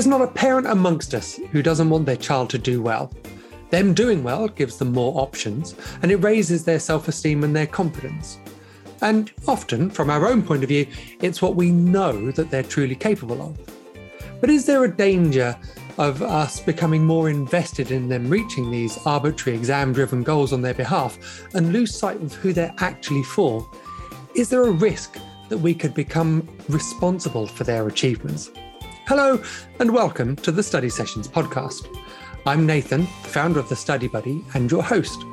There's not a parent amongst us who doesn't want their child to do well. Them doing well gives them more options and it raises their self esteem and their confidence. And often, from our own point of view, it's what we know that they're truly capable of. But is there a danger of us becoming more invested in them reaching these arbitrary exam driven goals on their behalf and lose sight of who they're actually for? Is there a risk that we could become responsible for their achievements? Hello, and welcome to the Study Sessions podcast. I'm Nathan, the founder of the Study Buddy, and your host.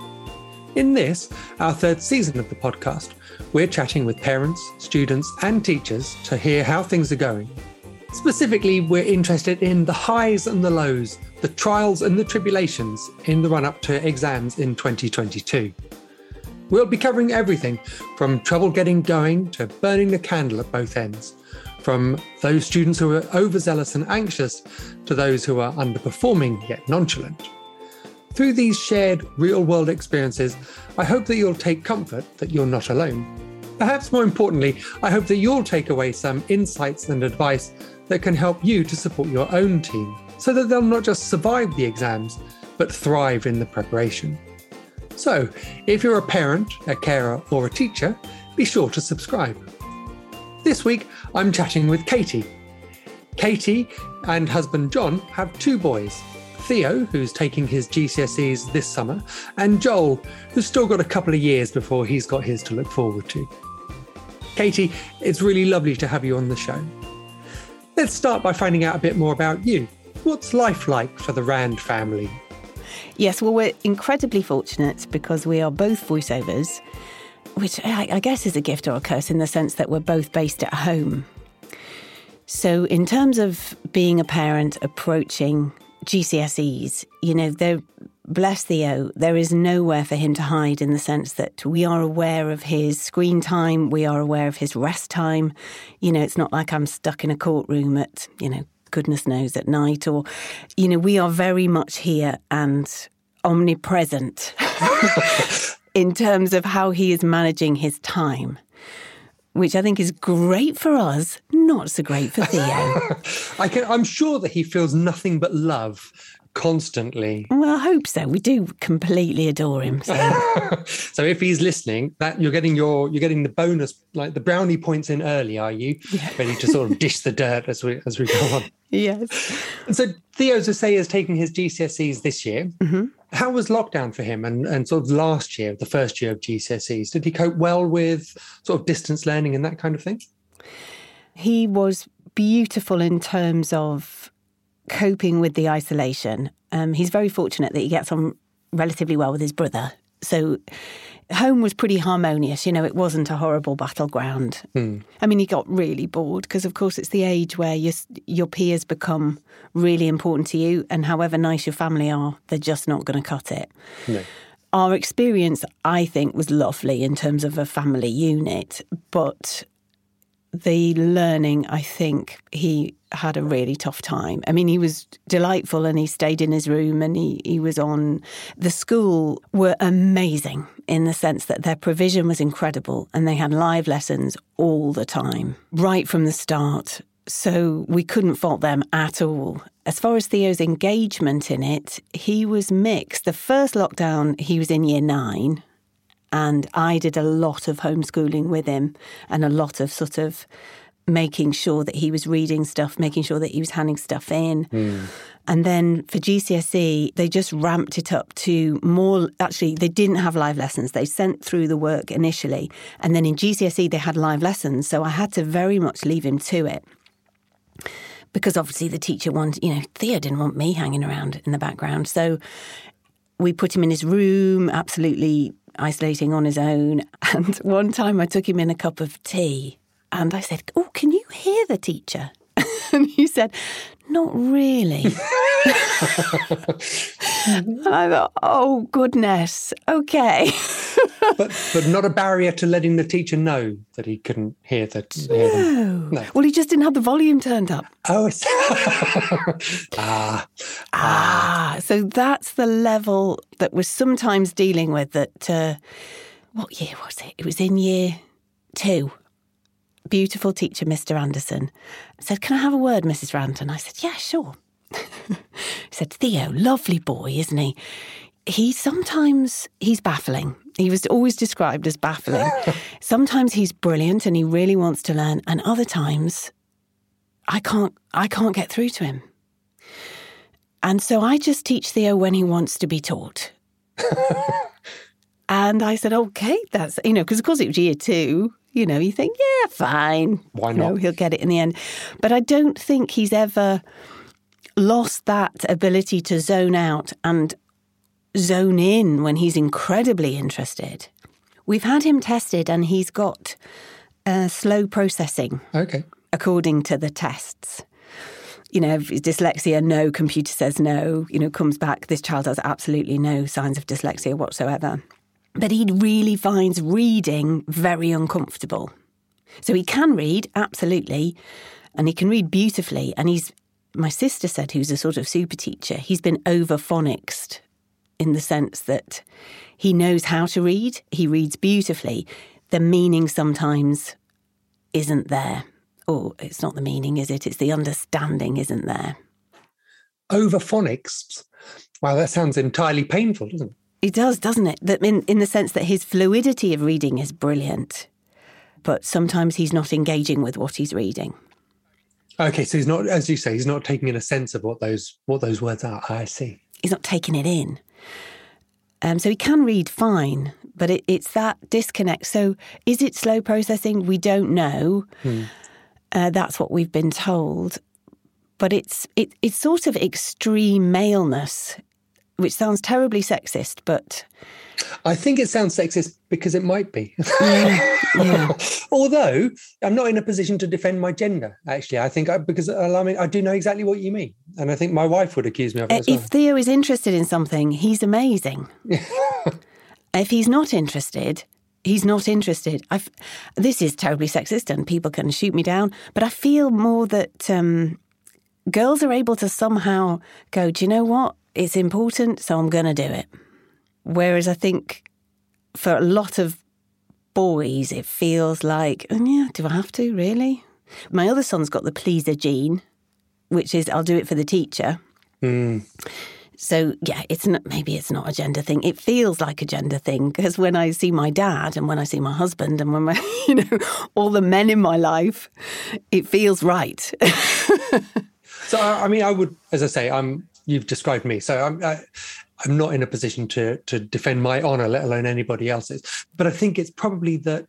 In this, our third season of the podcast, we're chatting with parents, students, and teachers to hear how things are going Specifically, we're interested in the highs and the lows, the trials and the tribulations in the run up to exams in 2022. We'll be covering everything from trouble getting going to burning the candle at both ends, from those students who are overzealous and anxious to those who are underperforming yet nonchalant. Through these shared real world experiences, I hope that you'll take comfort that you're not alone. Perhaps more importantly, I hope that you'll take away some insights and advice that can help you to support your own team so that they'll not just survive the exams, but thrive in the preparation. So, if you're a parent, a carer, or a teacher, be sure to subscribe. This week, I'm chatting with Katie. Katie and husband John have two boys Theo, who's taking his GCSEs this summer, and Joel, who's still got a couple of years before he's got his to look forward to. Katie, it's really lovely to have you on the show. Let's start by finding out a bit more about you. What's life like for the Rand family? Yes, well, we're incredibly fortunate because we are both voiceovers, which I guess is a gift or a curse in the sense that we're both based at home. So, in terms of being a parent approaching GCSEs, you know, they're bless Theo, there is nowhere for him to hide in the sense that we are aware of his screen time, we are aware of his rest time. You know, it's not like I'm stuck in a courtroom at, you know, goodness knows at night, or, you know, we are very much here and omnipresent in terms of how he is managing his time. Which I think is great for us, not so great for Theo. I can, I'm sure that he feels nothing but love constantly. Well, I hope so. We do completely adore him. So, so if he's listening, that you're getting your you're getting the bonus, like the brownie points in early, are you? Yeah. Ready to sort of dish the dirt as we as we go on. Yes. So Theo say is taking his GCSEs this year. Mm-hmm. How was lockdown for him and, and sort of last year, the first year of GCSEs? Did he cope well with sort of distance learning and that kind of thing? He was beautiful in terms of coping with the isolation. Um, he's very fortunate that he gets on relatively well with his brother. So home was pretty harmonious. You know, it wasn't a horrible battleground. Mm. I mean, he got really bored because, of course, it's the age where your your peers become really important to you, and however nice your family are, they're just not going to cut it. No. Our experience, I think, was lovely in terms of a family unit, but the learning, I think he had a really tough time. I mean, he was delightful and he stayed in his room and he, he was on. The school were amazing in the sense that their provision was incredible and they had live lessons all the time, right from the start. So we couldn't fault them at all. As far as Theo's engagement in it, he was mixed. The first lockdown, he was in year nine and I did a lot of homeschooling with him and a lot of sort of making sure that he was reading stuff, making sure that he was handing stuff in. Mm. And then for GCSE, they just ramped it up to more. Actually, they didn't have live lessons. They sent through the work initially. And then in GCSE, they had live lessons. So I had to very much leave him to it. Because obviously the teacher wanted, you know, Theo didn't want me hanging around in the background. So we put him in his room, absolutely isolating on his own. And one time I took him in a cup of tea and I said, Oh, can you hear the teacher? and he said, Not really. and I thought, Oh, goodness. Okay. but but not a barrier to letting the teacher know that he couldn't hear that. no. no. Well, he just didn't have the volume turned up. Oh, ah, ah. So that's the level that we're sometimes dealing with. That uh, what year was it? It was in year two beautiful teacher, Mr. Anderson, said, Can I have a word, Mrs. Ranton? I said, Yeah, sure. he said, Theo, lovely boy, isn't he? He sometimes he's baffling. He was always described as baffling. sometimes he's brilliant and he really wants to learn, and other times I can't I can't get through to him. And so I just teach Theo when he wants to be taught. and I said, okay, that's, you know, because of course it was year two. You know, you think, yeah, fine. Why You know, not? he'll get it in the end. But I don't think he's ever lost that ability to zone out and zone in when he's incredibly interested. We've had him tested and he's got uh, slow processing Okay. according to the tests. You know, dyslexia, no, computer says no, you know, comes back, this child has absolutely no signs of dyslexia whatsoever. But he really finds reading very uncomfortable. So he can read, absolutely, and he can read beautifully. And he's, my sister said, who's a sort of super teacher, he's been over phonicsed in the sense that he knows how to read, he reads beautifully. The meaning sometimes isn't there. Or it's not the meaning, is it? It's the understanding isn't there. Over phonics. Wow, that sounds entirely painful, doesn't it? It does, doesn't it? That in, in the sense that his fluidity of reading is brilliant, but sometimes he's not engaging with what he's reading. Okay, so he's not, as you say, he's not taking in a sense of what those what those words are. I see. He's not taking it in. Um, so he can read fine, but it, it's that disconnect. So is it slow processing? We don't know. Uh, that's what we've been told. But it's it, it's sort of extreme maleness, which sounds terribly sexist, but I think it sounds sexist because it might be. yeah. Although I'm not in a position to defend my gender, actually. I think I, because I mean, I do know exactly what you mean. And I think my wife would accuse me of it as well. If Theo is interested in something, he's amazing. if he's not interested, he's not interested. i this is terribly sexist and people can shoot me down, but I feel more that um, girls are able to somehow go, do you know what? It's important, so I'm going to do it. Whereas I think for a lot of boys, it feels like, oh, yeah, do I have to, really? My other son's got the pleaser gene, which is I'll do it for the teacher. Mm. So yeah, it's not maybe it's not a gender thing. It feels like a gender thing because when I see my dad and when I see my husband and when my you know all the men in my life, it feels right. So I, I mean, I would, as I say, I'm. You've described me, so I'm. I, I'm not in a position to to defend my honour, let alone anybody else's. But I think it's probably that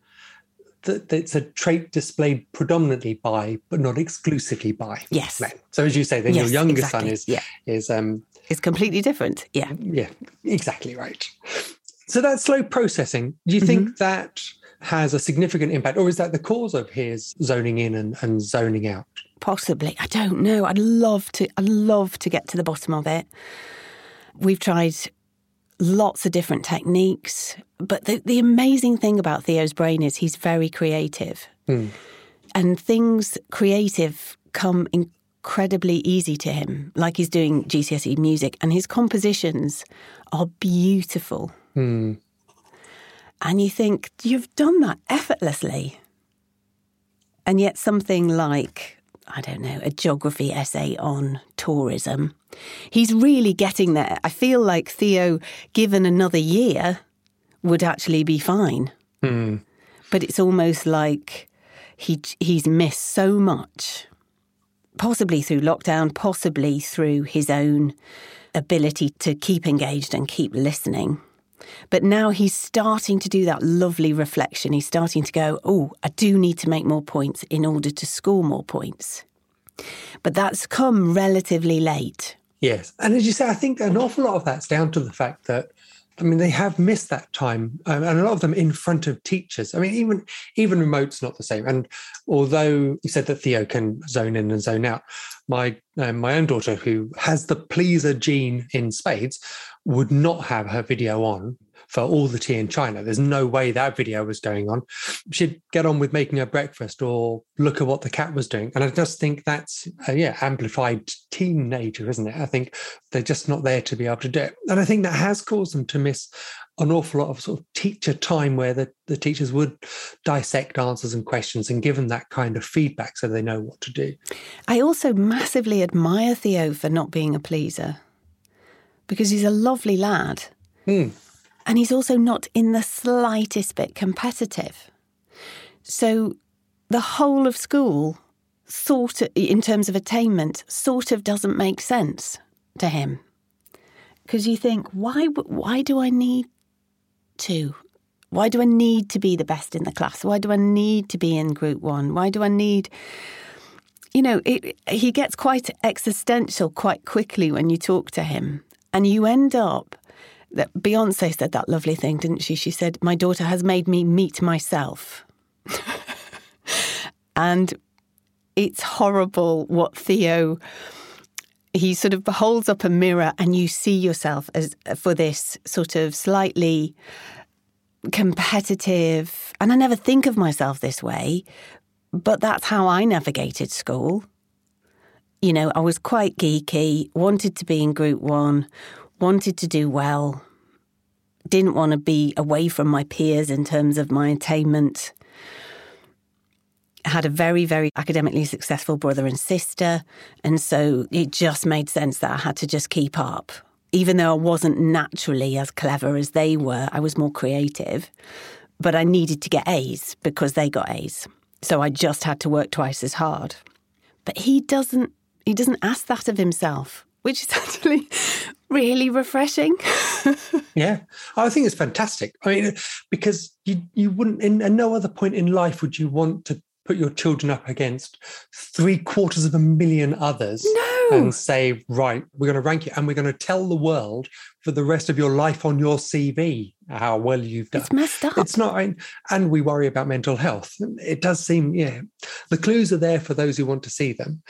that it's a trait displayed predominantly by, but not exclusively by Yes. men. So as you say, then Yes, your younger exactly. son is Yeah. is um is completely different. Yeah. yeah exactly right. So that slow processing, do you think that has a significant impact, or is that the cause of his zoning in and, and zoning out? Possibly. I don't know. I'd love to I'd love to get to the bottom of it. We've tried lots of different techniques, but the, the amazing thing about Theo's brain is he's very creative. Hmm. And things creative come incredibly easy to him, like he's doing GCSE music, and his compositions are beautiful. Hmm. And you think, you've done that effortlessly. And yet, something like, I don't know, a geography essay on tourism, he's really getting there. I feel like Theo, given another year, would actually be fine. Hmm. But it's almost like he he's missed so much, possibly through lockdown, possibly through his own ability to keep engaged and keep listening. But now he's starting to do that lovely reflection. He's starting to go, oh, I do need to make more points in order to score more points. But that's come relatively late. Yes. And as you say, I think an awful lot of that's down to the fact that, I mean, they have missed that time, um, and a lot of them in front of teachers. I mean, even even remote's not the same. And although you said that Theo can zone in and zone out, my um, my own daughter, who has the pleaser gene in spades, would not have her video on for all the tea in China. There's no way that video was going on. She'd get on with making her breakfast or look at what the cat was doing. And I just think that's, uh, yeah, amplified teenager, isn't it? I think they're just not there to be able to do it. And I think that has caused them to miss an awful lot of sort of teacher time where the, the teachers would dissect answers and questions and give them that kind of feedback so they know what to do. I also massively admire Theo for not being a pleaser because he's a lovely lad. Mm. And he's also not in the slightest bit competitive. So the whole of school, sort of, in terms of attainment, sort of doesn't make sense to him. Because you think, why, why do I need to? Why do I need to be the best in the class? Why do I need to be in group one? Why do I need. You know, it, he gets quite existential quite quickly when you talk to him. And you end up that Beyonce said that lovely thing, didn't she? She said, My daughter has made me meet myself. and it's horrible what Theo he sort of holds up a mirror and you see yourself as for this sort of slightly competitive and I never think of myself this way, but that's how I navigated school. You know, I was quite geeky, wanted to be in group 1, wanted to do well, didn't want to be away from my peers in terms of my attainment had a very, very academically successful brother and sister. And so it just made sense that I had to just keep up. Even though I wasn't naturally as clever as they were, I was more creative. But I needed to get A's because they got A's. So I just had to work twice as hard. But he doesn't he doesn't ask that of himself, which is actually really refreshing. yeah, I think it's fantastic. I mean, because you you wouldn't in at no other point in life would you want to put your children up against three quarters of a million others no. and say, right, we're going to rank you and we're going to tell the world for the rest of your life on your CV how well you've done. It's messed up. It's not, and we worry about mental health. It does seem, yeah, the clues are there for those who want to see them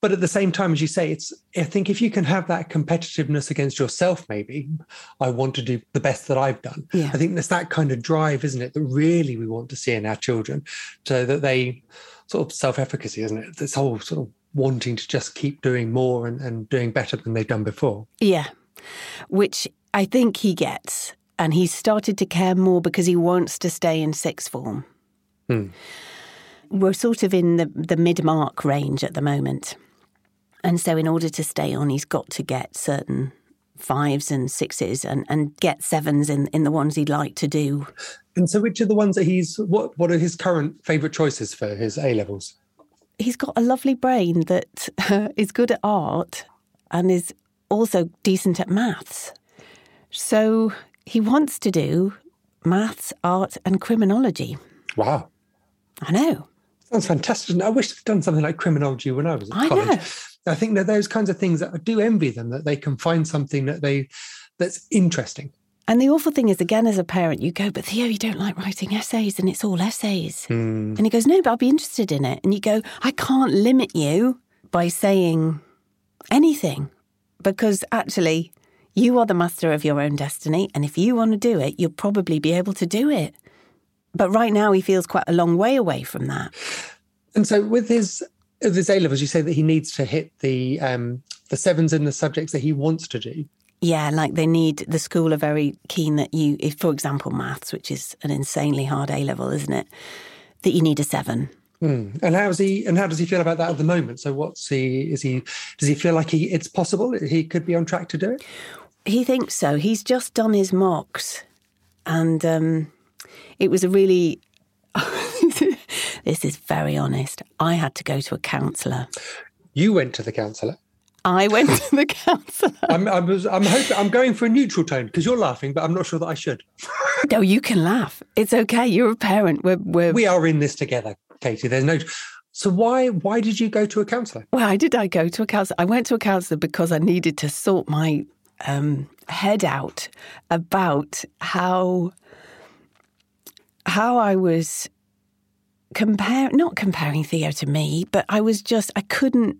but at the same time as you say it's i think if you can have that competitiveness against yourself maybe i want to do the best that i've done. Yeah. i think there's that kind of drive isn't it that really we want to see in our children. So that they sort of self-efficacy isn't it? This whole sort of wanting to just keep doing more and, and doing better than they've done before. Yeah. Which i think he gets and he's started to care more because he wants to stay in sixth form. Hmm. we're sort of in the, the mid mark range at the moment and so, in order to stay on, he's got to get certain fives and sixes and, and get sevens in, in the ones he'd like to do. And so, which are the ones that he's, what, what are his current favourite choices for his A levels? He's got a lovely brain that uh, is good at art and is also decent at maths. So, he wants to do maths, art, and criminology. Wow. I know. Sounds fantastic. I wish I'd done something like criminology when I was at I college. know. I think that those kinds of things that I do envy them that they can find something that they that's interesting. And the awful thing is, again, as a parent, you go, but Theo, you don't like writing essays and it's all essays. Mm. And he goes, no, but I'll be interested in it. And you go, I can't limit you by saying anything because actually you are the master of your own destiny. And if you want to do it, you'll probably be able to do it. But right now, he feels quite a long way away from that. And so, with his with his A levels, you say that he needs to hit the um, the sevens in the subjects that he wants to do. Yeah, like they need the school are very keen that you, if for example, maths, which is an insanely hard A level, isn't it? That you need a seven. Mm. And how's he? And how does he feel about that at the moment? So, what's he? Is he? Does he feel like he? It's possible he could be on track to do it. He thinks so. He's just done his mocks, and um, it was a really. this is very honest. I had to go to a counsellor. You went to the counsellor. I went to the counsellor. I'm, I'm, I'm hoping I'm going for a neutral tone because you're laughing, but I'm not sure that I should. no, you can laugh. It's okay. You're a parent. We're, we're we are in this together, Katie. There's no. So why why did you go to a counsellor? Why did I go to a counsellor? I went to a counsellor because I needed to sort my um, head out about how how I was compare not comparing Theo to me, but I was just I couldn't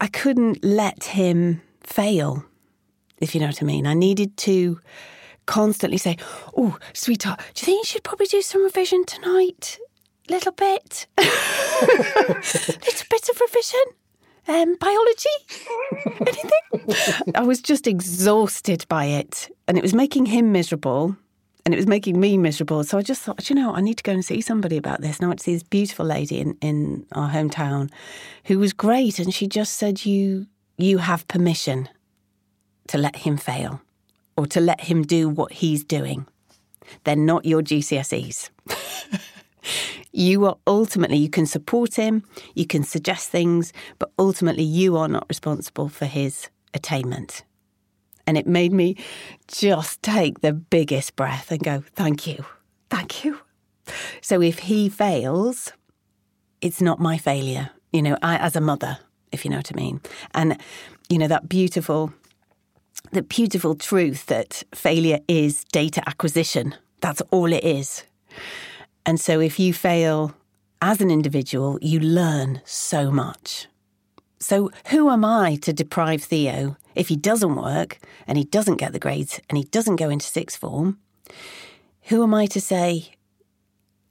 I couldn't let him fail, if you know what I mean. I needed to constantly say, Oh, sweetheart, do you think you should probably do some revision tonight? Little bit. Little bit of revision. um, biology? Anything? I was just exhausted by it. And it was making him miserable and it was making me miserable. So I just thought, you know, I need to go and see somebody about this. And I went to see this beautiful lady in, in our hometown who was great. And she just said, You you have permission to let him fail or to let him do what he's doing. They're not your GCSEs. you are ultimately, you can support him, you can suggest things, but ultimately you are not responsible for his attainment. And it made me just take the biggest breath and go, thank you, thank you. So if he fails, it's not my failure, you know, I, as a mother, if you know what I mean. And, you know, that beautiful, the beautiful truth that failure is data acquisition. That's all it is. And so if you fail as an individual, you learn so much. So who am I to deprive Theo if he doesn't work and he doesn't get the grades and he doesn't go into sixth form, who am I to say,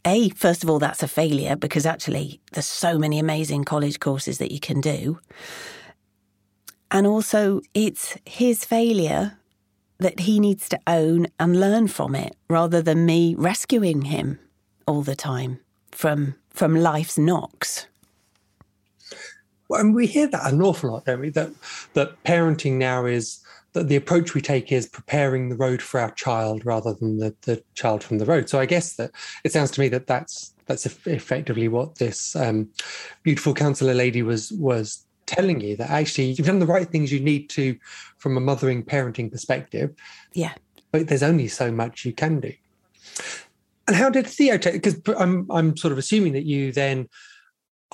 A, first of all, that's a failure because actually there's so many amazing college courses that you can do. And also, it's his failure that he needs to own and learn from it rather than me rescuing him all the time from from life's knocks and we hear that an awful lot, don't we? That that parenting now is that the approach we take is preparing the road for our child rather than the, the child from the road. So I guess that it sounds to me that that's that's effectively what this um, beautiful counselor lady was was telling you that actually you've done the right things you need to from a mothering parenting perspective. Yeah, but there's only so much you can do. And how did Theo take? Because I'm I'm sort of assuming that you then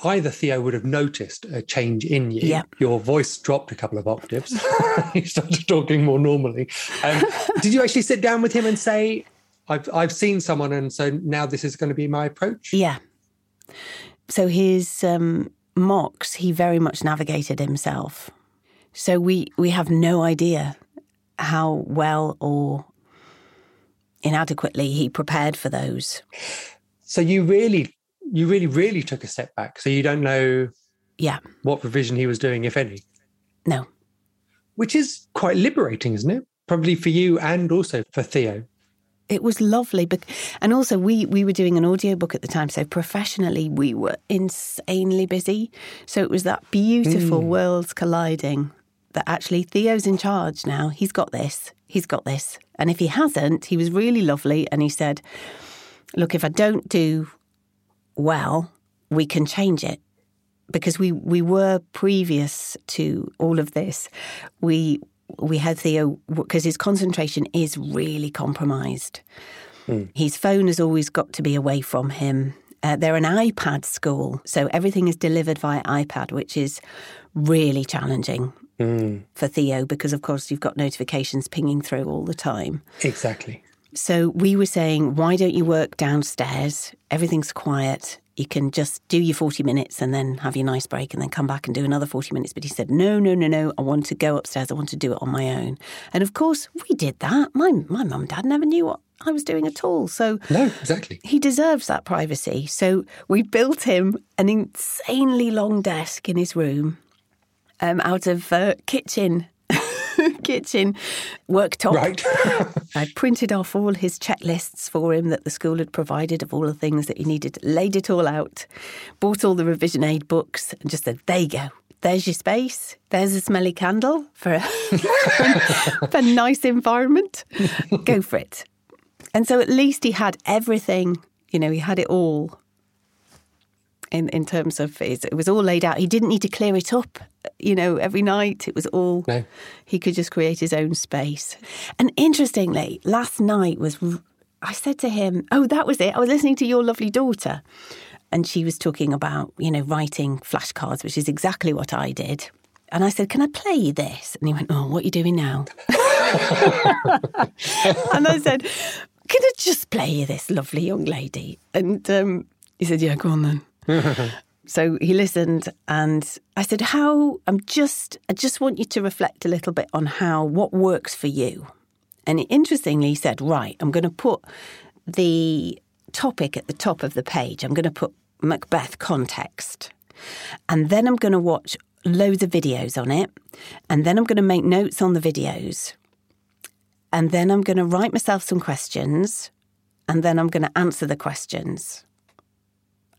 either Theo would have noticed a change in you. Yeah. Your voice dropped a couple of octaves. you started talking more normally. Um, did you actually sit down with him and say, I've, I've seen someone, and so now this is going to be my approach? Yeah. So his um, mocks, he very much navigated himself. So we, we have no idea how well or inadequately he prepared for those. So you really you really, really took a step back. So you don't know yeah. what revision he was doing, if any. No. Which is quite liberating, isn't it? Probably for you and also for Theo. It was lovely. But, and also, we, we were doing an audiobook at the time. So, professionally, we were insanely busy. So, it was that beautiful mm. worlds colliding that actually Theo's in charge now. He's got this. He's got this. And if he hasn't, he was really lovely. And he said, Look, if I don't do well, we can change it. Because we, we were previous to all of this, we we had Theo because his concentration is really compromised. Mm. His phone has always got to be away from him. Uh, they're an iPad school, so everything is delivered via iPad, which is really challenging mm. for Theo because, of course, you've got notifications pinging through all the time. Exactly. So we were saying, why don't you work downstairs? Everything's quiet. You can just do your 40 minutes and then have your nice break and then come back and do another 40 minutes. But he said, no, no, no, no. I want to go upstairs. I want to do it on my own. And of course, we did that. My, my mum and dad never knew what I was doing at all. So, no, exactly. He deserves that privacy. So, we built him an insanely long desk in his room um, out of uh, kitchen kitchen worktop. Right. I printed off all his checklists for him that the school had provided of all the things that he needed, laid it all out, bought all the revision aid books, and just said, there you go. There's your space. There's a smelly candle for a, for a nice environment. Go for it. And so at least he had everything, you know, he had it all in, in terms of his, it was all laid out. He didn't need to clear it up, you know, every night. It was all, no. he could just create his own space. And interestingly, last night was, I said to him, Oh, that was it. I was listening to your lovely daughter. And she was talking about, you know, writing flashcards, which is exactly what I did. And I said, Can I play you this? And he went, Oh, what are you doing now? and I said, Can I just play you this lovely young lady? And um, he said, Yeah, go on then. so he listened and I said, How I'm just I just want you to reflect a little bit on how what works for you. And interestingly he said, Right, I'm gonna put the topic at the top of the page. I'm gonna put Macbeth context. And then I'm gonna watch loads of videos on it, and then I'm going to make notes on the videos. And then I'm going to write myself some questions, and then I'm going to answer the questions.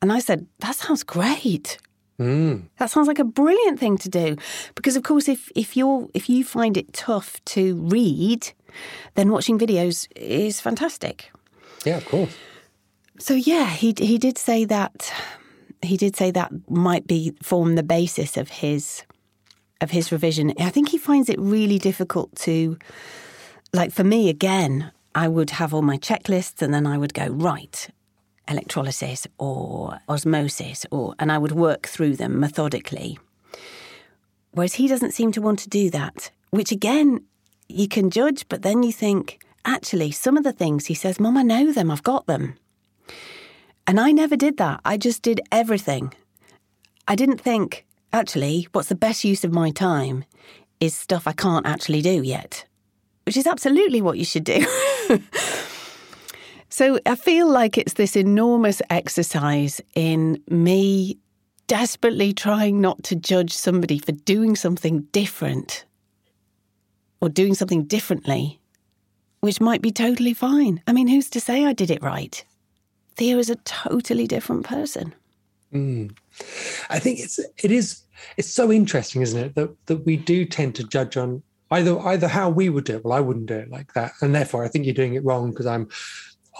And I said, That sounds great. Mm. That sounds like a brilliant thing to do. Because of course if, if you're if you find it tough to read, then watching videos is fantastic. Yeah, of course. So yeah, he he did say that he did say that might be form the basis of his of his revision. I think he finds it really difficult to like for me again, I would have all my checklists and then I would go right electrolysis or osmosis or and I would work through them methodically. Whereas he doesn't seem to want to do that, which again you can judge, but then you think, actually, some of the things he says, Mom, I know them, I've got them. And I never did that. I just did everything. I didn't think, actually, what's the best use of my time is stuff I can't actually do yet, which is absolutely what you should do. so I feel like it's this enormous exercise in me desperately trying not to judge somebody for doing something different or doing something differently, which might be totally fine. I mean, who's to say I did it right? Theo is a totally different person. Mm. I think it's it is it's so interesting, isn't it, that that we do tend to judge on either either how we would do it. Well, I wouldn't do it like that, and therefore I think you're doing it wrong because I'm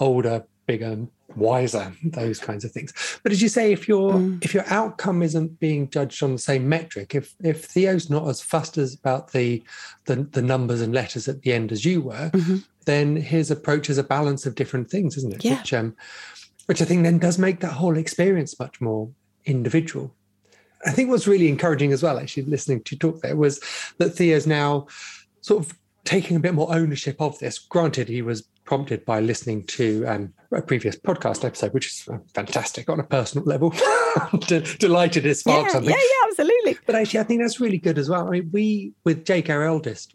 older, bigger, wiser, those kinds of things. But as you say, if your mm. if your outcome isn't being judged on the same metric, if if Theo's not as fussed as about the the, the numbers and letters at the end as you were, mm-hmm. then his approach is a balance of different things, isn't it? Yeah. Which, um, which I think then does make that whole experience much more individual. I think what's really encouraging as well, actually, listening to you talk there, was that Theo's now sort of taking a bit more ownership of this. Granted, he was prompted by listening to um, a previous podcast episode, which is fantastic on a personal level. Delighted it sparked yeah, something. Yeah, yeah, absolutely. But actually, I think that's really good as well. I mean, we, with Jake, our eldest,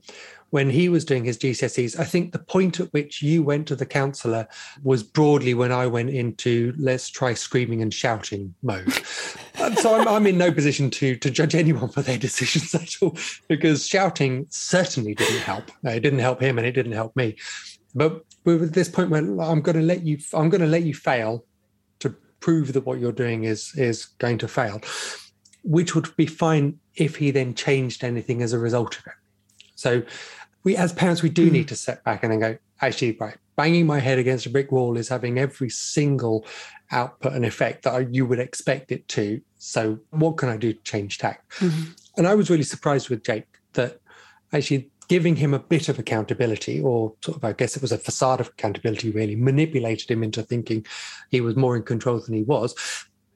when he was doing his GCSEs, I think the point at which you went to the counsellor was broadly when I went into let's try screaming and shouting mode. Uh, so I'm, I'm, in no position to to judge anyone for their decisions at all because shouting certainly didn't help. It didn't help him and it didn't help me. But we're at this point where I'm going to let you I'm going to let you fail to prove that what you're doing is is going to fail, which would be fine if he then changed anything as a result of it. So we as parents we do mm. need to step back and then go actually right banging my head against a brick wall is having every single output and effect that you would expect it to so what can i do to change tack mm-hmm. and i was really surprised with jake that actually giving him a bit of accountability or sort of i guess it was a facade of accountability really manipulated him into thinking he was more in control than he was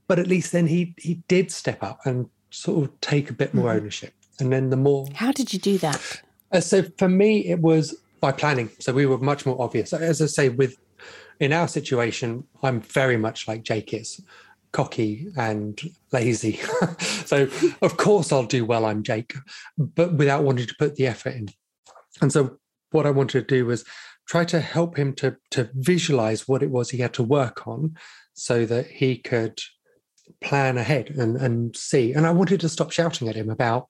but at least then he he did step up and sort of take a bit more mm-hmm. ownership and then the more how did you do that Uh, so for me, it was by planning. So we were much more obvious. As I say, with in our situation, I'm very much like Jake is cocky and lazy. so of course I'll do well, I'm Jake, but without wanting to put the effort in. And so what I wanted to do was try to help him to to visualize what it was he had to work on so that he could plan ahead and, and see. And I wanted to stop shouting at him about,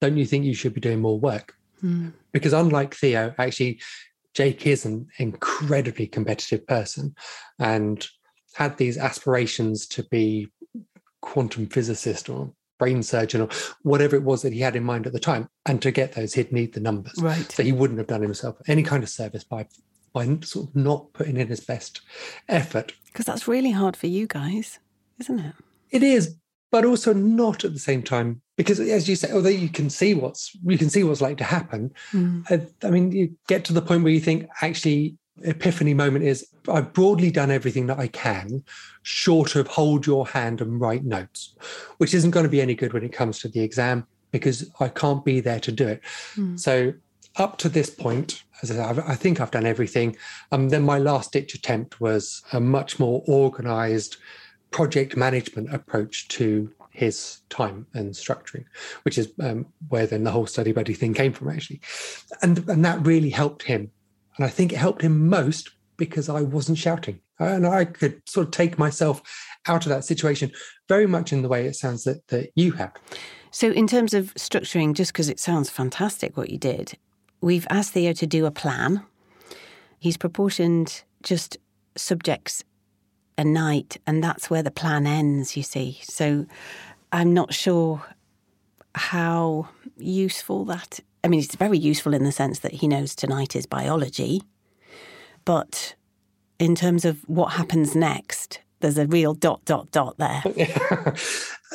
don't you think you should be doing more work? Mm. Because unlike Theo, actually, Jake is an incredibly competitive person and had these aspirations to be quantum physicist or brain surgeon or whatever it was that he had in mind at the time. And to get those, he'd need the numbers. Right. So he wouldn't have done himself any kind of service by by sort of not putting in his best effort. Because that's really hard for you guys, isn't it? It is, but also not at the same time because as you say although you can see what's you can see what's like to happen mm. I, I, mean you get to the point where you think actually epiphany moment is i've broadly done everything that i can short of hold your hand and write notes which isn't going to be any good when it comes to the exam because i can't be there to do it mm. so up to this point as I, I think i've done everything um, then my last ditch attempt was a much more organized project management approach to his time and structuring, which is um, where then the whole study buddy thing came from, actually. And, and that really helped him. And I think it helped him most because I wasn't shouting. And I could sort of take myself out of that situation very much in the way it sounds that, that you have. So, in terms of structuring, just because it sounds fantastic what you did, we've asked Theo to do a plan. He's proportioned just subjects a night, and that's where the plan ends, you see. So, I'm not sure how useful that. I mean, it's very useful in the sense that he knows tonight is biology, but in terms of what happens next, there's a real dot dot dot there.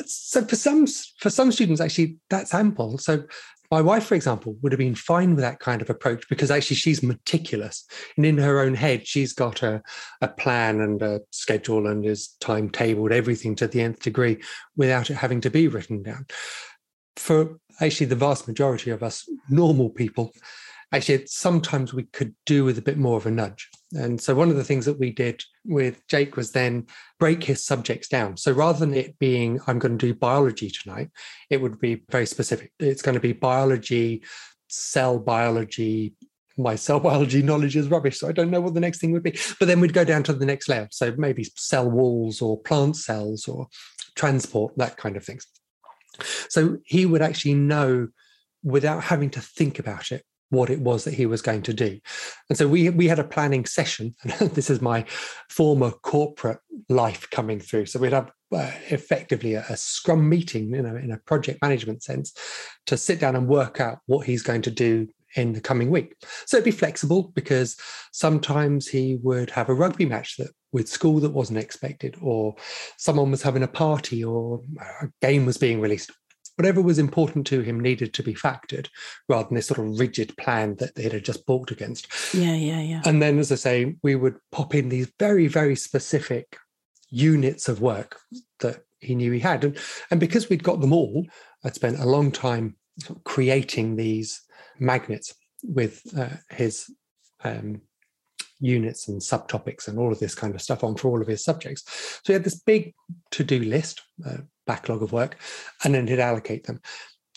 so for some for some students, actually, that's ample. So my wife, for example, would have been fine with that kind of approach because actually she's meticulous. And in her own head, she's got a, a plan and a schedule and is timetabled everything to the nth degree without it having to be written down. For actually the vast majority of us normal people, actually sometimes we could do with a bit more of a nudge. And so one of the things that we did with Jake was then break his subjects down. So rather than it being, I'm going to do biology tonight, it would be very specific. It's going to be biology, cell biology. My cell biology knowledge is rubbish, so I don't know what the next thing would be. But then we'd go down to the next layer. So maybe cell walls or plant cells or transport, that kind of things. So he would actually know without having to think about it what it was that he was going to do. And so we we had a planning session. And this is my former corporate life coming through. So we'd have uh, effectively a, a, scrum meeting, you know, in a project management sense, to sit down and work out what he's going to do in the coming week. So it'd be flexible because sometimes he would have a rugby match that with school that wasn't expected, or someone was having a party, or a game was being released whatever was important to him needed to be factored rather than this sort of rigid plan that they had just balked against. Yeah, yeah, yeah. And then, as I say, we would pop in these very, very specific units of work that he knew he had. And, and because we'd got them all, I'd spent a long time creating these magnets with uh, his um, units and subtopics and all of this kind of stuff on for all of his subjects. So he had this big to do list, backlog of work, and then he'd allocate them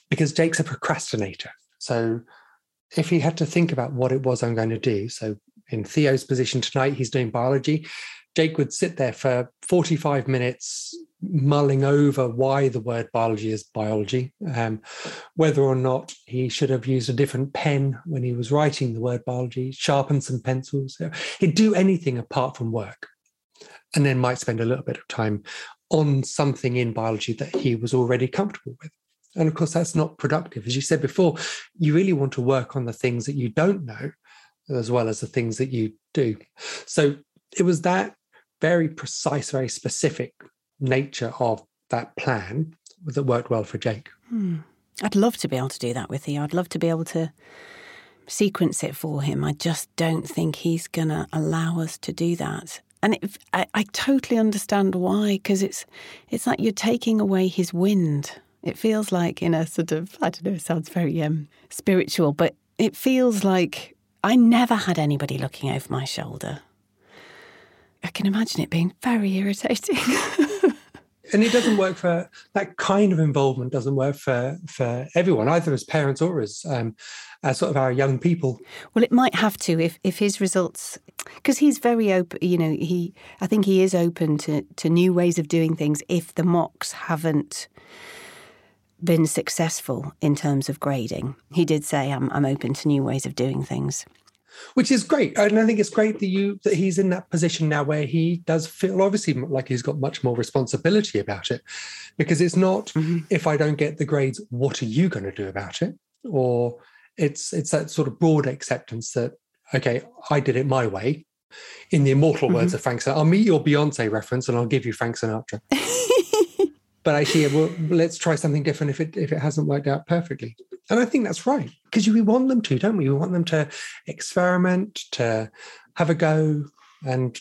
because Jake's a procrastinator. So if he had to think about what it was I'm going to do, so in Theo's position tonight, he's doing biology. Jake would sit there for 45 minutes mulling over why the word biology is biology, um, whether or not he should have used a different pen when he was writing the word biology, sharpen some pencils. He'd do anything apart from work, and then might spend a little bit of time on something in biology that he was already comfortable with. And of course, that's not productive. As you said before, you really want to work on the things that you don't know as well as the things that you do. So it was that very precise, very specific nature of that plan that worked well for Jake. Hmm. I'd love to be able to do that with you. I'd love to be able to sequence it for him. I just don't think he's going to allow us to do that. And it, I, I totally understand why, because it's it's like you're taking away his wind. It feels like in a sort of I don't know. It sounds very um, spiritual, but it feels like I never had anybody looking over my shoulder. I can imagine it being very irritating. and it doesn't work for that kind of involvement doesn't work for for everyone either as parents or as um, as sort of our young people. Well it might have to if if his results because he's very open you know he i think he is open to to new ways of doing things if the mocks haven't been successful in terms of grading. He did say i'm, I'm open to new ways of doing things which is great. And I think it's great that you that he's in that position now where he does feel obviously like he's got much more responsibility about it, because it's not mm-hmm. if I don't get the grades, what are you going to do about it? Or it's it's that sort of broad acceptance that okay, I did it my way. In the immortal mm-hmm. words of Frank Sinatra, I'll meet your Beyonce reference and I'll give you Frank Sinatra. but actually, well, let's try something different if it if it hasn't worked out perfectly. And I think that's right because we want them to, don't we? We want them to experiment, to have a go, and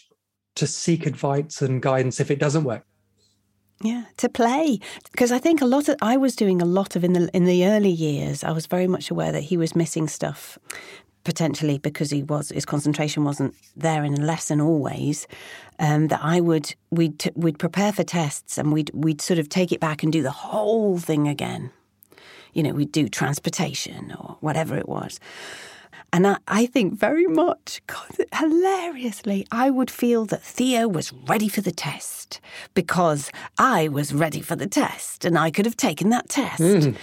to seek advice and guidance if it doesn't work. Yeah, to play because I think a lot of I was doing a lot of in the in the early years. I was very much aware that he was missing stuff potentially because he was his concentration wasn't there in a lesson always. Um, that I would we'd we'd prepare for tests and we'd we'd sort of take it back and do the whole thing again you know, we'd do transportation or whatever it was. And I, I think very much, God, hilariously, I would feel that Theo was ready for the test because I was ready for the test and I could have taken that test. Mm.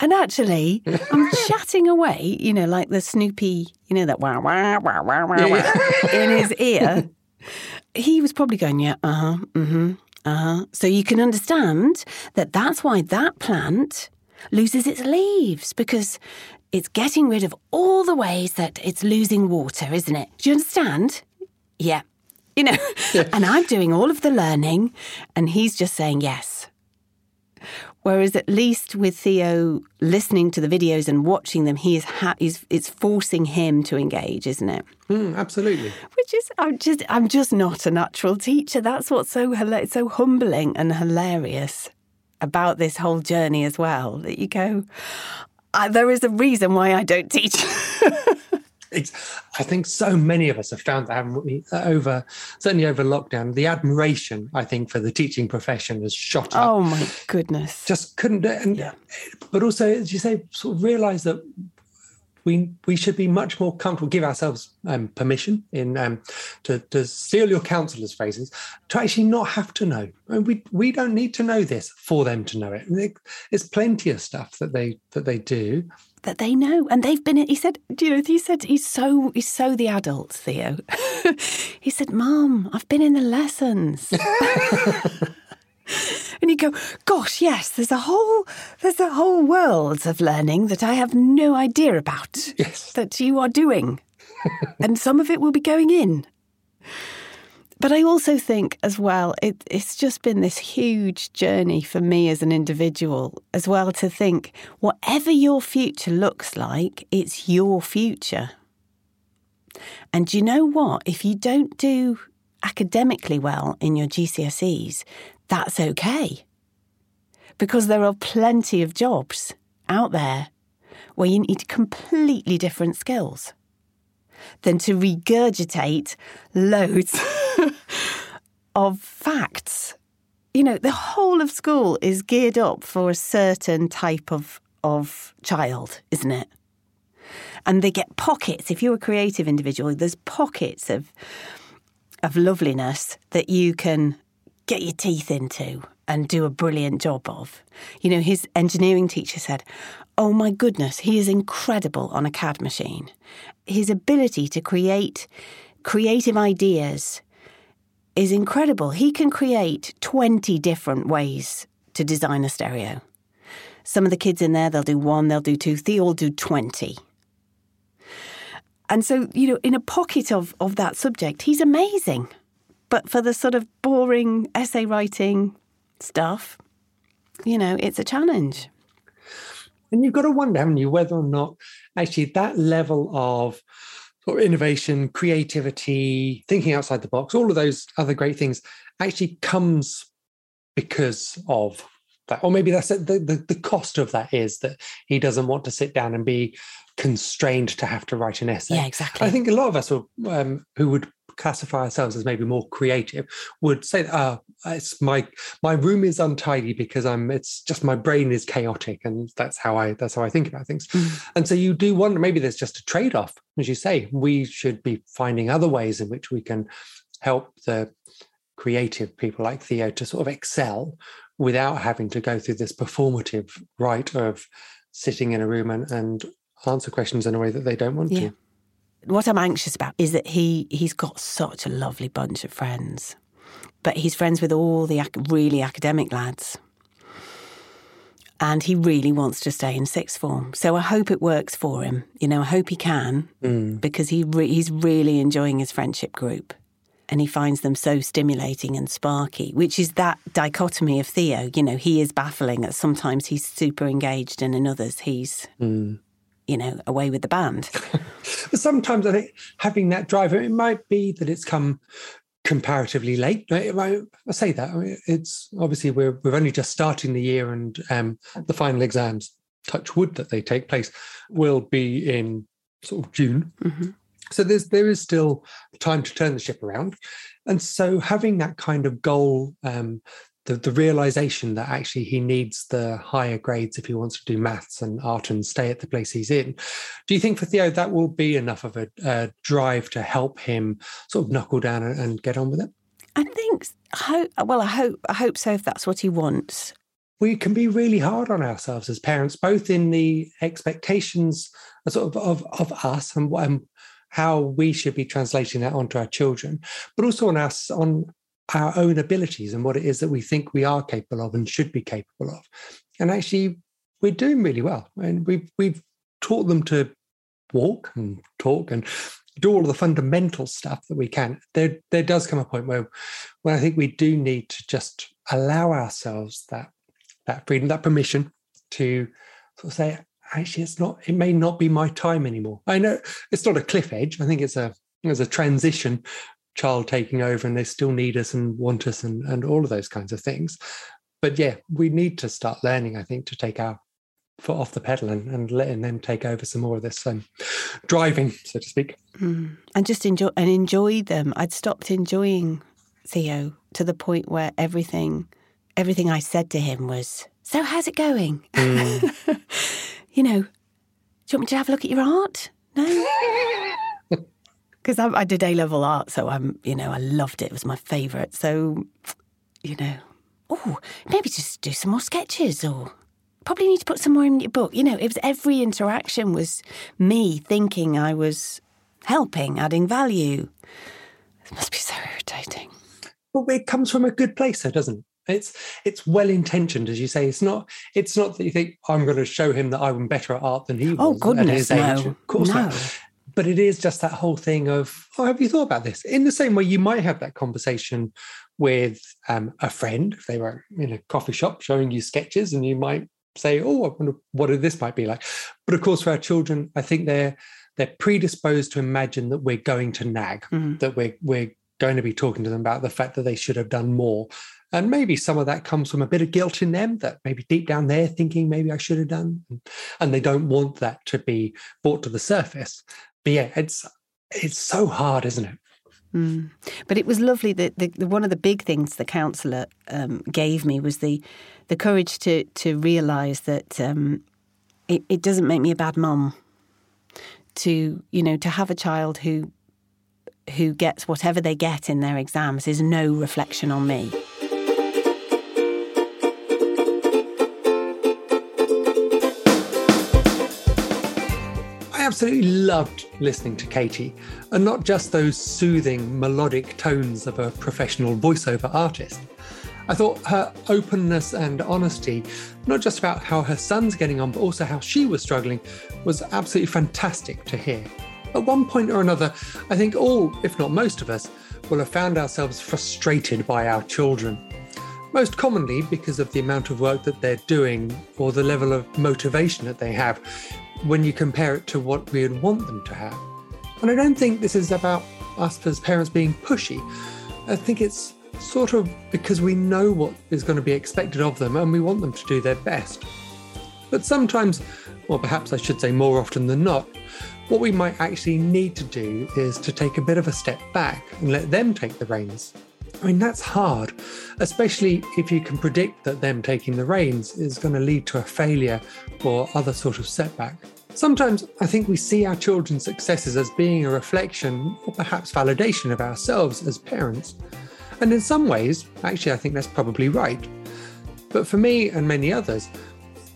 And actually, I'm chatting away, you know, like the Snoopy, you know, that wah, wah, wah, wah, wah, yeah. in his ear. He was probably going, yeah, uh huh, mm hmm, uh huh. So you can understand that that's why that plant loses its leaves because it's getting rid of all the ways that it's losing water, isn't it? Do you understand? Yeah. You know, yeah. and I'm doing all of the learning, and he's just saying yes. Whereas at least with Theo listening to the videos and watching them, he is ha- he's, it's forcing him to engage, isn't it? Mm, absolutely. Which is I'm just I'm just not a natural teacher. That's what's so so humbling and hilarious about this whole journey as well. That you go, there is a reason why I don't teach. I think so many of us have found that. Over certainly over lockdown, the admiration I think for the teaching profession has shot up. Oh my goodness! Just couldn't, and yeah. but also as you say, sort of realise that we we should be much more comfortable. Give ourselves um, permission in um, to to steal your counsellor's phrases to actually not have to know. And we we don't need to know this for them to know it. There's plenty of stuff that they that they do that they know and they've been he said do you know he said he's so he's so the adult theo. He said mom i've been in the lessons. And you go gosh yes there's a whole there's a whole world of learning that i have no idea about yes. that you are doing. And some of it will be going in but I also think as well, it, it's just been this huge journey for me as an individual as well to think whatever your future looks like, it's your future. And you know what? If you don't do academically well in your GCSEs, that's okay. Because there are plenty of jobs out there where you need completely different skills than to regurgitate loads of facts. You know, the whole of school is geared up for a certain type of, of child, isn't it? And they get pockets. If you're a creative individual, there's pockets of of loveliness that you can get your teeth into and do a brilliant job of. You know, his engineering teacher said, Oh my goodness, he is incredible on a CAD machine. His ability to create creative ideas is incredible. He can create 20 different ways to design a stereo. Some of the kids in there, they'll do one, they'll do two, they all do 20. And so, you know, in a pocket of, of that subject, he's amazing. But for the sort of boring essay writing stuff, you know, it's a challenge. And you've got to wonder, haven't you, whether or not actually that level of or innovation, creativity, thinking outside the box, all of those other great things actually comes because of that. Or maybe that's the, the, the cost of that is that he doesn't want to sit down and be constrained to have to write an essay. Yeah, exactly. I think a lot of us will, um, who would classify ourselves as maybe more creative would say that uh, it's my my room is untidy because I'm it's just my brain is chaotic and that's how I that's how I think about things. Mm. And so you do wonder maybe there's just a trade-off, as you say. We should be finding other ways in which we can help the creative people like Theo to sort of excel without having to go through this performative rite of sitting in a room and, and answer questions in a way that they don't want yeah. to what I'm anxious about is that he he's got such a lovely bunch of friends, but he's friends with all the really academic lads. And he really wants to stay in sixth form. So I hope it works for him. You know, I hope he can mm. because he re- he's really enjoying his friendship group and he finds them so stimulating and sparky, which is that dichotomy of Theo. You know, he is baffling that sometimes he's super engaged and in others he's mm you know, away with the band. Sometimes I think having that drive, it might be that it's come comparatively late. I, say that I mean, it's obviously we're we're only just starting the year, and um, the final exams, touch wood that they take place, will be in sort of June. Mm-hmm. So there's there is still time to turn the ship around, and so having that kind of goal um, the, the realization that actually he needs the higher grades if he wants to do maths and art and stay at the place he's in. Do you think for Theo that will be enough of a, a drive to help him sort of knuckle down and, and get on with it? I think, well, I hope, I hope so if that's what he wants. We can be really hard on ourselves as parents, both in the expectations uh, sort of of, of us and, and how we should be translating that onto our children, but also on us on our own abilities and what it is that we think we are capable of and should be capable of. And actually, we're doing really well. And we've we've taught them to walk and talk and do all the fundamental stuff that we can. There there does come a point where when I think we do need to just allow ourselves that that freedom, that permission to sort of say, actually, it's not. It may not be my time anymore. I know it's not a cliff edge. I think it's a there's a transition child taking over and they still need us and want us and, and all of those kinds of things. But yeah, we need to start learning, I think, to take our foot off the pedal and, and letting them take over some more of this um, driving, so to speak. Mm. And just enjoy and enjoy them. I'd stopped enjoying Theo to the point where everything everything I said to him was, So how's it going? Mm. you know, do you want me to have a look at your art? No because I, I, did A level art, so I'm, you know, I loved it. It was my favourite. So, you know, oh, maybe just do some more sketches or probably need to put some more in your book. You know, it was every interaction was me thinking I was helping, adding value. It must be so irritating. Well, it comes from a good place, though, doesn't it? It's it's well intentioned, as you say. It's not it's not that you think I'm going to show him that I'm better at art than he oh, was oh, goodness, at his no. age. Of course no. not but it is just that whole thing of oh have you thought about this in the same way you might have that conversation with um, a friend if they were in a coffee shop showing you sketches and you might say oh i wonder what this might be like but of course for our children i think they're they're predisposed to imagine that we're going to nag mm-hmm. that we're we're going to be talking to them about the fact that they should have done more and maybe some of that comes from a bit of guilt in them that maybe deep down they're thinking maybe I should have done. And they don't want that to be brought to the surface but yeah, it's it's so hard, isn't it? Mm. But it was lovely that the, the, one of the big things the counsellor um, gave me was the the courage to to realise that um, it, it doesn't make me a bad mum. To you know, to have a child who who gets whatever they get in their exams is no reflection on me. Absolutely loved listening to Katie, and not just those soothing, melodic tones of a professional voiceover artist. I thought her openness and honesty, not just about how her son's getting on, but also how she was struggling, was absolutely fantastic to hear. At one point or another, I think all, if not most of us, will have found ourselves frustrated by our children. Most commonly because of the amount of work that they're doing or the level of motivation that they have, when you compare it to what we would want them to have. And I don't think this is about us as parents being pushy. I think it's sort of because we know what is going to be expected of them and we want them to do their best. But sometimes, or perhaps I should say more often than not, what we might actually need to do is to take a bit of a step back and let them take the reins. I mean, that's hard, especially if you can predict that them taking the reins is going to lead to a failure or other sort of setback. Sometimes I think we see our children's successes as being a reflection or perhaps validation of ourselves as parents. And in some ways, actually, I think that's probably right. But for me and many others,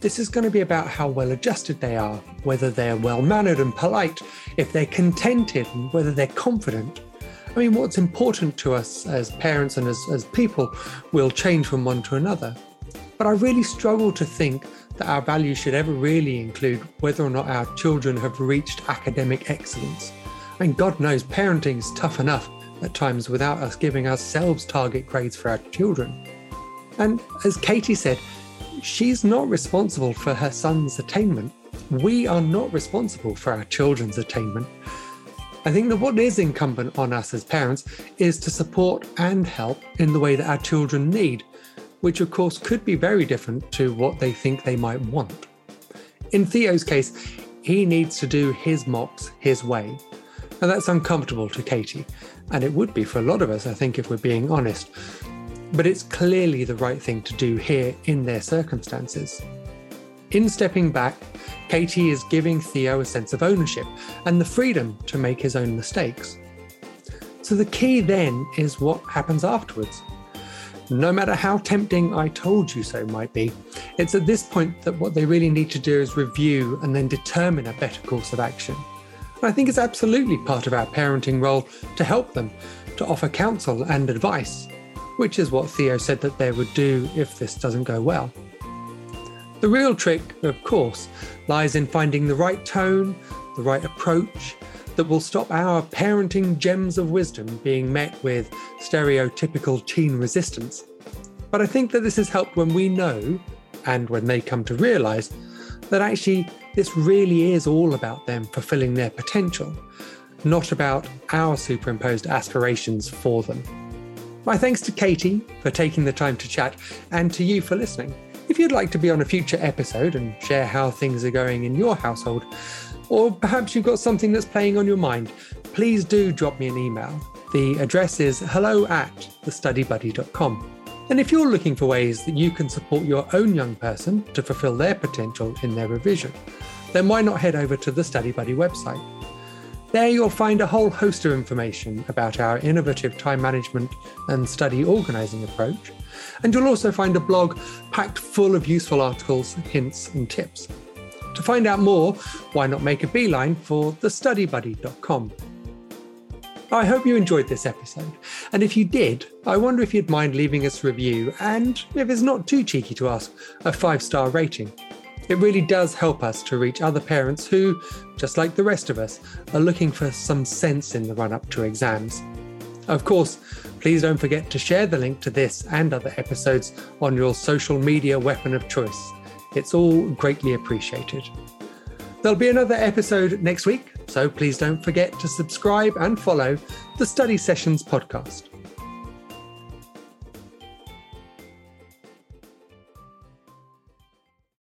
this is going to be about how well adjusted they are, whether they're well mannered and polite, if they're contented, and whether they're confident. I mean, what's important to us as parents and as, as people will change from one to another. But I really struggle to think that our values should ever really include whether or not our children have reached academic excellence. I mean, God knows parenting is tough enough at times without us giving ourselves target grades for our children. And as Katie said, she's not responsible for her son's attainment. We are not responsible for our children's attainment. I think that what is incumbent on us as parents is to support and help in the way that our children need, which of course could be very different to what they think they might want. In Theo's case, he needs to do his mocks his way. And that's uncomfortable to Katie. And it would be for a lot of us, I think, if we're being honest. but it's clearly the right thing to do here in their circumstances. In stepping back, Katie is giving Theo a sense of ownership and the freedom to make his own mistakes. So the key then is what happens afterwards. No matter how tempting I told you so might be, it's at this point that what they really need to do is review and then determine a better course of action. And I think it's absolutely part of our parenting role to help them, to offer counsel and advice, which is what Theo said that they would do if this doesn't go well. The real trick, of course, lies in finding the right tone, the right approach, that will stop our parenting gems of wisdom being met with stereotypical teen resistance. But I think that this has helped when we know, and when they come to realise, that actually this really is all about them fulfilling their potential, not about our superimposed aspirations for them. My thanks to Katie for taking the time to chat and to you for listening. If you'd like to be on a future episode and share how things are going in your household, or perhaps you've got something that's playing on your mind, please do drop me an email. The address is hello at thestudybuddy.com. And if you're looking for ways that you can support your own young person to fulfill their potential in their revision, then why not head over to the Study Buddy website? There you'll find a whole host of information about our innovative time management and study organising approach. And you'll also find a blog packed full of useful articles, hints, and tips. To find out more, why not make a beeline for thestudybuddy.com? I hope you enjoyed this episode, and if you did, I wonder if you'd mind leaving us a review and, if it's not too cheeky to ask, a five star rating. It really does help us to reach other parents who, just like the rest of us, are looking for some sense in the run up to exams. Of course, please don't forget to share the link to this and other episodes on your social media weapon of choice. It's all greatly appreciated. There'll be another episode next week, so please don't forget to subscribe and follow the Study Sessions podcast.